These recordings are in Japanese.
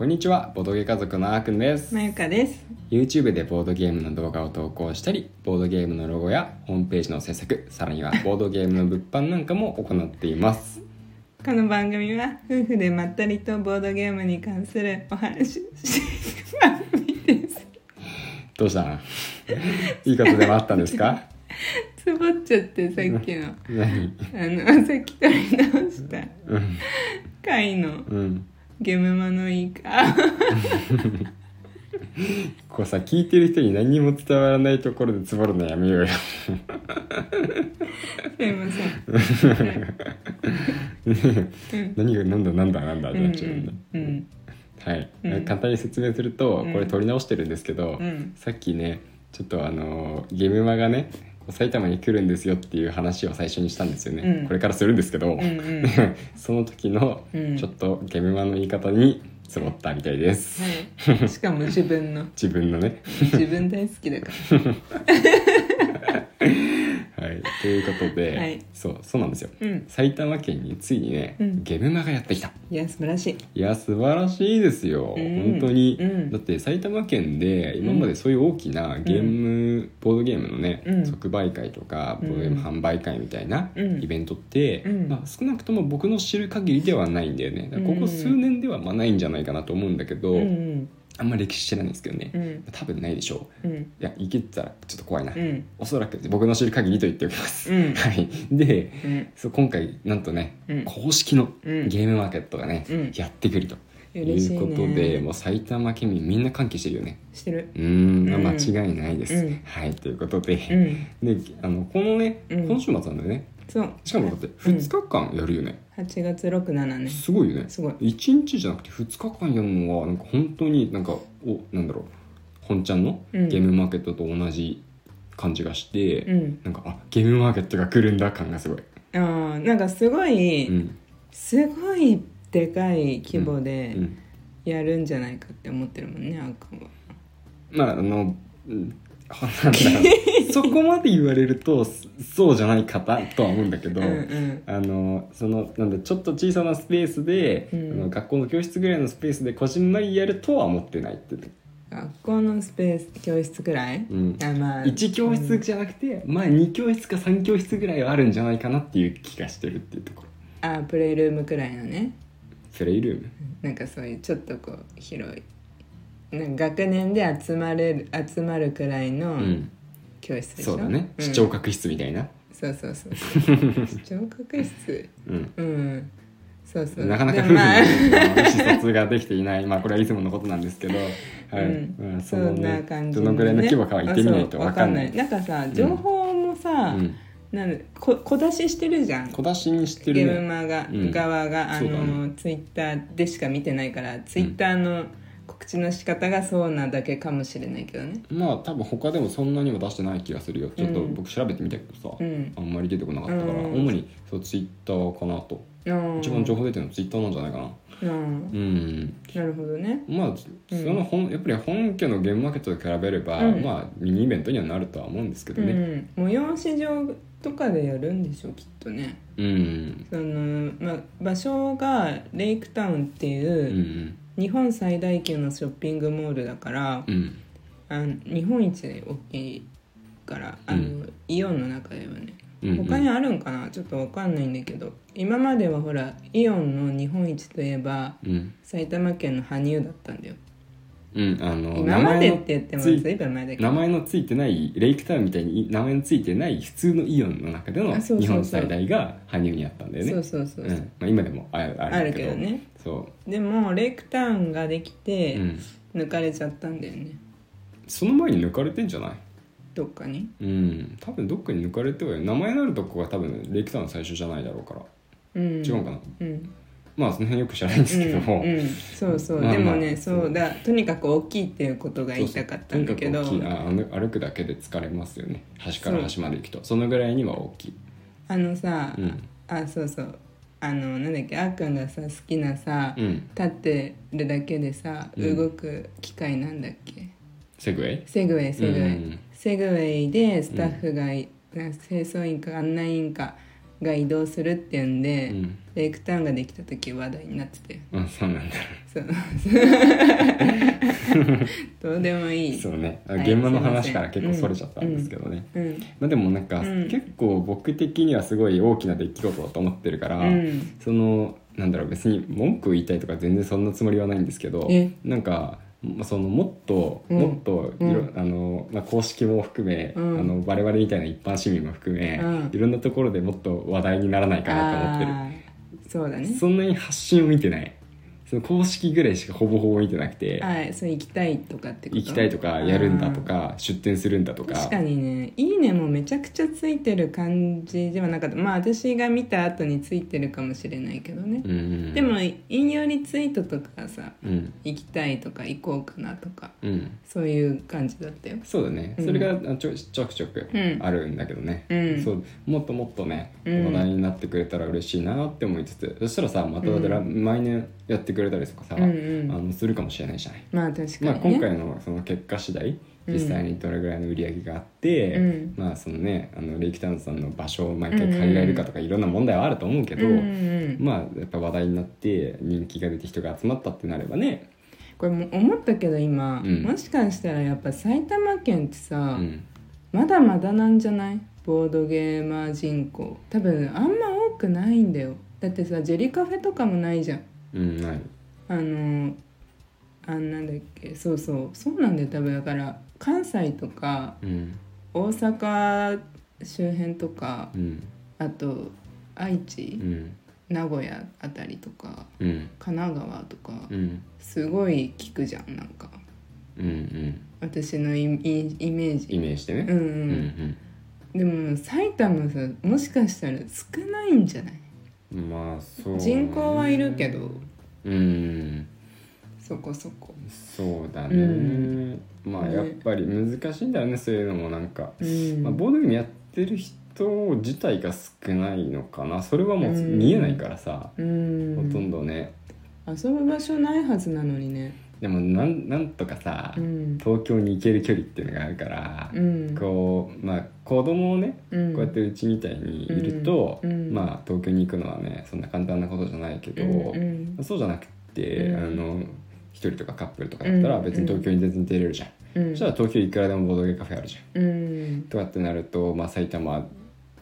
こんにちはボードゲー家族のあーくんです。まゆかです。YouTube でボードゲームの動画を投稿したりボードゲームのロゴやホームページの制作さらにはボードゲームの物販なんかも行っています。この番組は夫婦でまったりとボードゲームに関するお話ししていく番組です。どうしたんいいことでもあったんですか？つぼっちゃってさっきの。何？あのさっき撮り直した。うん。回の。うんゲムマのいいか。こうさ聞いてる人に何にも伝わらないところでつぼるのやめようよ。すいません。何がなんだなんだなんだってうんなっちゃうんで、うんうんはい、うん。簡単に説明するとうん。これ撮り直してるんですけど、うん。さっきねちょっとあのーゲームマがね埼玉に来るんですよっていう話を最初にしたんですよね、うん。これからするんですけど、うんうん。その時のうん。ちょっとゲームマの言い方につぼったみたいです、はい。しかも自分の。自分のね。自分大好きだから。はい。ということで、はい。そうそうなんですよ。うん。埼玉県についにね、うん。ゲームマがやってきた。いや素晴らしい。いや素晴らしいですよ、うん。本当に、うん。だって埼玉県で今までそういう大きなゲーム、ボードゲームのね、うん。即売会とかうん。ボードゲーム販売会みたいなうん。イベントって、うん。まあ、少なくとも僕の知る限りではないんだよね。だからここ数年ではまあないんじゃないかなと思うんだけど、うんあんま歴史知らないんですけどね、うん。多分ないでしょう。うん。いや行けてたらちょっと怖いな、うん。おそらく僕の知る限りと言っておきます、うん。はい。でうん。そう今回なんとね、うん。公式のうん。ゲームマーケットがね、うん。やってくるということでもう埼玉県民みんな歓喜してるよね。してる。うーんうん。間違いないです、うん。はい。ということで、うん。であのこのね、うん。今週末なんだよねそう。しかもだって2日間やるよね、8月6、7ね。すごいよね。すごい。1日じゃなくて2日間やるのはなんか本当になんかおなんだろう。本ちゃんのうん。ゲームマーケットと同じ感じがして、うん。なんかあゲームマーケットが来るんだ感がすごい、ああ、なんかすごい、うん。すごいでかい規模でうん、やるんじゃないかって思ってるもんね、あんかんは。まああの、うん、な ん そこまで言われるとそそうじゃないかなとは思うんだけど、うんうん。あのそのなんだちょっと小さなスペースで、うん。あの学校の教室ぐらいのスペースでこじんまりやるとは思ってないって。学校のスペース、教室くらい、うん。あまあ、1教室じゃなくて、まあ2教室か3教室ぐらいはあるんじゃないかなっていう気がしてるっていうとこ。ろあプレイルームくらいのね。プレイルーム？なんかそういうちょっとこう広い。なんか学年で集まれる集まるくらいのうん教室でしょ、そうだね、ん。視聴覚室みたいな。そうそうそうそう。視聴覚室。うん。うん。そうそう。なかなか夫婦でもまあ。の意思疎通ができていない。まあこれはいつものことなんですけど、はい。うん。まあ、そそのんなね感じどのぐらいの規模かは言ってみないとあそう。分かんない。わなんかさ情報もさ、うん、なんでこ小出ししてるじゃん。小出しにしてゲームるねマが、うん。側があそうだの、ツイッターでしか見てないからツイッターの告知の仕方がそうなだけかもしれないけどね。まあ多分他でもそんなには出してない気がするよ。ちょっとうん僕調べてみたけどさ、うん。あんまり出てこなかったから、うん。主にそうツイッターかなと、うん一番情報出てるのツイッターなんじゃないかな。うんうん。なるほどね。まあその本、やっぱり本家のゲームマーケットと比べれば、うん。まあミニイベントにはなるとは思うんですけどね。うん。催し場とかでやるんでしょきっとね。うん。その、まあ、場所がレイクタウンっていう、うん日本最大級のショッピングモールだからうん。うんあの日本一大きいからあの、うん。イオンの中ではね。うん他にあるんかな？ちょっと分かんないんだけど今まではほらイオンの日本一といえばうん。埼玉県の羽生だったんだようんあの今まで名前のって言ってもつい随分前だけど。名前のついてないレイクタウンみたいに名前のついてない普通のイオンの中でのあそうそうそう。日本最大が羽生にあったんだよね。そうそうそうそう、うん。まあ、今でもあるああるだけど。けどね。そでもレイクタウンができう、てうん、抜かれちゃったんだよね。その前に抜かれてんじゃない？どっかに？うん。多分どっかに抜かれては名前のあるとこが多分レイクタウン最初じゃないだろうから、うん。違うかな？うんまあその辺よく知らないんですけども、うんうん。そうそう、まあまあ。でもねそうだ。とにかく大きいっていうことが言いたかったんだけど。とにかく大きい。歩くだけで疲れますよね。端から端まで行くと。そのぐらいには大きい。あのさ、うん。あそうそう。あのなんだっけあっくんがさ好きなさ、うん。立ってるだけでさうん。動く機械なんだっけ、セグウェイ？セグウェイセグウェイ、うん。セグウェイでスタッフが清掃員か案内員かが移動するっていうんで、うん。レイクタウンができた時話題になってて。うんそうなんだ。そう。どうでもいい。そうね。はい現場の話から結構それちゃったんですけどね、うん。まあ、でもなんか、うん。結構僕的にはすごい大きな出来事だと思ってるから、うん。そのなんだろう別に文句を言いたいとか全然そんなつもりはないんですけどえ？なんかまあそのもっと、うんもっといろ、うん。あのまあ、公式も含め、うん。あの我々みたいな一般市民も含め、うん。いろんなところでもっと話題にならないかなと思ってる。そうだね。そんなに発信を見てないその公式ぐらいしかほぼほぼ見てなくてはいそう行きたいとかってこと？行きたいとかやるんだとか出店するんだとか。確かにね「いいね」もめちゃくちゃついてる感じではなかった。まあ私が見た後についてるかもしれないけどね、うんうんでも引用リツイートとかさうん。行きたいとか行こうかなとかうん。そういう感じだったよ。そうだね、うん。それがあちょちょくちょくうん。あるんだけどね、うん。そうもっともっとねうん。話題になってくれたら嬉しいなって思いつつ、そしたらさまたう毎年やってくれたりとかさ、うんうん。あのするかもしれないじゃない、まあ確かにね、まあ、今回のその結果次第うん。実際にどれぐらいの売り上げがあって、うん。まあそのねあのレイキタウンさんの場所を毎回借りられるかとかいろんな問題はあると思うけど、うんうんうん。まあやっぱ話題になって人気が出て人が集まったってなればね、これも思ったけど今、うん。もしかしたらやっぱ埼玉県ってうさ、ん、まだまだなんじゃない？ボードゲーマー人口。多分あんま多くないんだよ。だってさジェリカフェとかもないじゃんうん、ない。あのあんなんだっけそうそうそうなんだよ多分だから関西とかうん。大阪周辺とかうん。あと愛う知ん。名古屋あたりとかうん。神奈川とかうん。すごい聞くじゃんなんか。うんうん。私のイイイメージ。イメージでね。うんうん、うんでも埼玉さもしかしたら少ないんじゃない？うんまあそう人口はいるけど。うん。そこそこ。そうだね、うん。ねまあやっぱり難しいんだよねそういうのもなんか、うん、まあ、ボードゲームやってる人自体が少ないのかな。それはもううん。見えないからさ、うん。ほとんどね。遊ぶ場所ないはずなのにね。でもなんなんとかさ、うん。東京に行ける距離っていうのがあるから、うん。こうまあ子供をね、うん。こうやってうちみたいにいると、うん。うん。まあ東京に行くのはねそんな簡単なことじゃないけど、うん。うん。そうじゃなくて、うん。あの一人とかカップルとかだったら別に東京に全然出れるじゃん、うん。そしたら東京いくらでもボードゲーカフェあるじゃん。うん。とかってなると、まあ、埼玉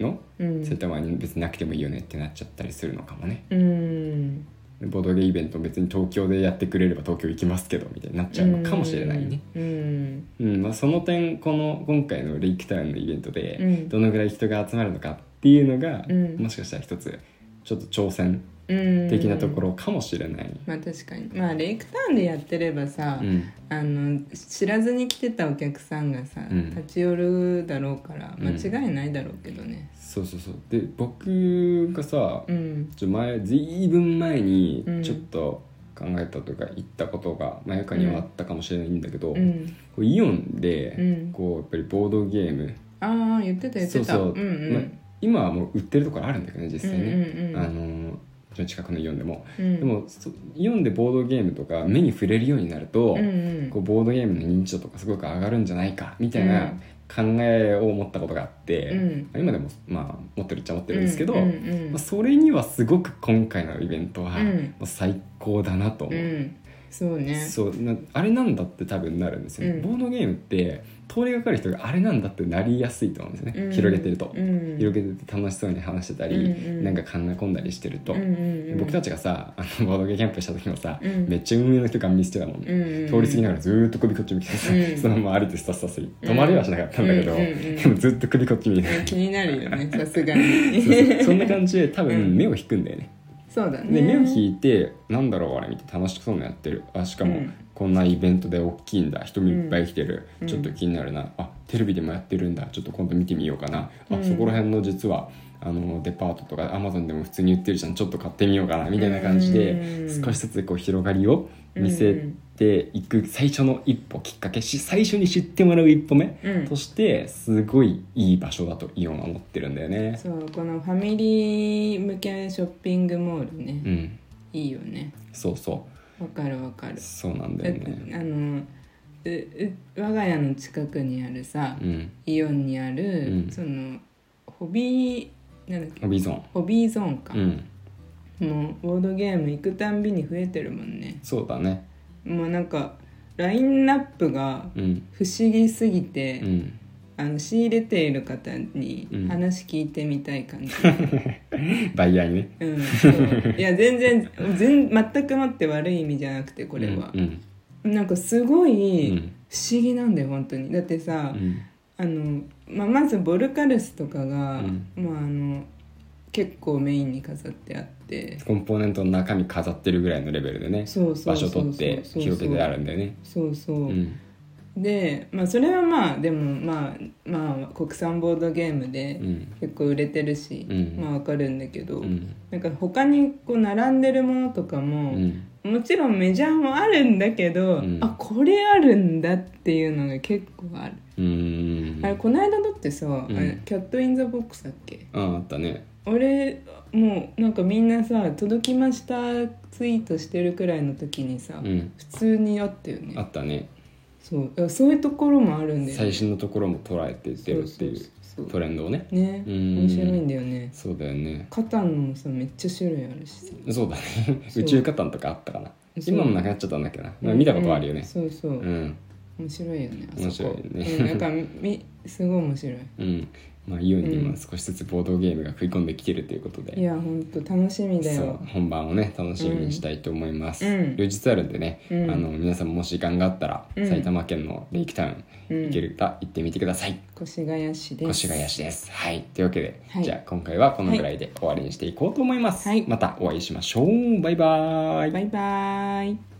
のうん。埼玉に別になくてもいいよねってなっちゃったりするのかもね。うんボードゲーイベント別に東京でやってくれれば東京行きますけどみたいになっちゃうのかもしれないね、うん。うん。まあ、その点この今回のレイクタウンのイベントでうん。どのぐらい人が集まるのかっていうのが、うん。もしかしたら一つちょっと挑戦うん。的なところかもしれない、まあ確かに。まあレイクタウンでやってればさ、うん。あの知らずに来てたお客さんがさ、うん。立ち寄るだろうからうん間違いないだろうけどねそうそうそう。で僕がさ、うん。ちょ前ずいぶん前にうん。ちょっと考えたというか言ったことがまあかにはあったかもしれないんだけど、うん。こうイオンで、うん。こうやっぱりボードゲーム。ああ言ってた言ってた。そうそう、んうん。まあ今はもう売ってるところあるんだけどね実際ね、うんうんうんあの近くのイオンでも、うん。でもそイオンでボードゲームとか目に触れるようになると、うんうん。こうボードゲームの認知度とかすごく上がるんじゃないかみたいな考えを持ったことがあって、うん。今でもまあ持ってるっちゃ持ってるんですけど、うんうんうん。まあ、それにはすごく今回のイベントは、うん。もう最高だなと思う、うんそうね。そうなあれなんだって多分なるんですよ、ね。うん。ボードゲームって通りがかる人があれなんだってなりやすいと思うんですよね、うん。広げてると、うん。広げてて楽しそうに話してたり、うん。うんなんか考え込んだりしてると、うんうんうん僕たちがさあのボードゲーキャンプした時もさ、うん。めっちゃ運営の人ガン見してたもん、うんうん通り過ぎながらずーっと首こっち見てさ、うん。そのまま歩いてスタスタス止まりはしなかったんだけど、うんうんうん。でもずっと首こっち見て気になるよねさすがに。そうそんな感じで多うん。分目を引くんだよね、そうだね。で目を引いてなんだろうあれ見て楽しそうなやってる。あしかもうん。こんなイベントで大きいんだ。人もいっぱい来てる、うん。ちょっと気になるな。あテレビでもやってるんだ。ちょっと今度見てみようかな。あ、うん。そこら辺の実はあのデパートとかアマゾンでも普通に売ってるじゃん。ちょっと買ってみようかな。みたいな感じで、うん。少しずつこう広がりを見せていく最初の一歩きっかけし最初に知ってもらう一歩目うん。としてすごいいい場所だとイオンは思ってるんだよね。そうこのファミリー向けショッピングモールね、うん、いいよね。そうそわかるわかる。うそうなんだよね。あのうう我が家の近くにあるさ、うん。イオンにある、うん。そのホビーなんだっけ？ホビーゾーン。ホビーゾーンか、うん。もうボードゲーム行くたんびに増えてるもんね。そうだねもうなんかラインナップがうん。不思議すぎて、うん。あの仕入れている方にうん。話聞いてみたい感じ、バイヤーにね。うんそう。いや全然全全くもって悪い意味じゃなくてこれは。う、んなんかすごういん。不思議なんだよ本当に。だってさ、うん。あのまあ、まずボルカルスとかが、うん。まあ、あの結構メインに飾ってあって。コンポーネントの中身飾ってるぐらいのレベルでねそうそう場所取って広げてあるんだよね。そうそう、う。ん。で、まあ、それはまあでもまあまあ国産ボードゲームでうん。結構売れてるし、うん。まあわかるんだけど、うん。なんか他にこう並んでるものとかうも、ん。もちろんメジャーもあるんだけど、うん。あこれあるんだっていうのが結構ある、うん。あれこの間だってさ、うん。キャット・イン・ザ・ボックスだっけ？あああったね俺もうなんかみんなさ「届きました」ツイートしてるくらいの時にさ、うん。普通にあったよね。あったね。そう。そういうところもあるんだよね。最新のところも捉えてってるっていうそうそうそうトレンドをね。ね。うん。面白いんだよね。そうだよね。カタンもさめっちゃ種類あるしさ。そうだね。そう。宇宙カタンとかあったかな。そう。今もなくなっちゃったんだっけど見たことあるよね。うん。そうそう、うん。面白いよねあそこ。面白いよね。うん、なんかみすごい面白い。うんまあイオンにうん。も少しずつボードゲームが食い込んできてるということで。いやほんと楽しみだよ。本番をね楽しみにしたいと思います、うん。両日あるんでね、うん。あの皆さんもし時間があったら、うん。埼玉県のレイクタウンうん。行けるか行ってみてください、越谷市です。越谷市です。はい。というわけで、はい。じゃあ今回はこのぐらいで終わりにしていこうと思います、はい。またお会いしましょう。バイバーイ。バイバーイ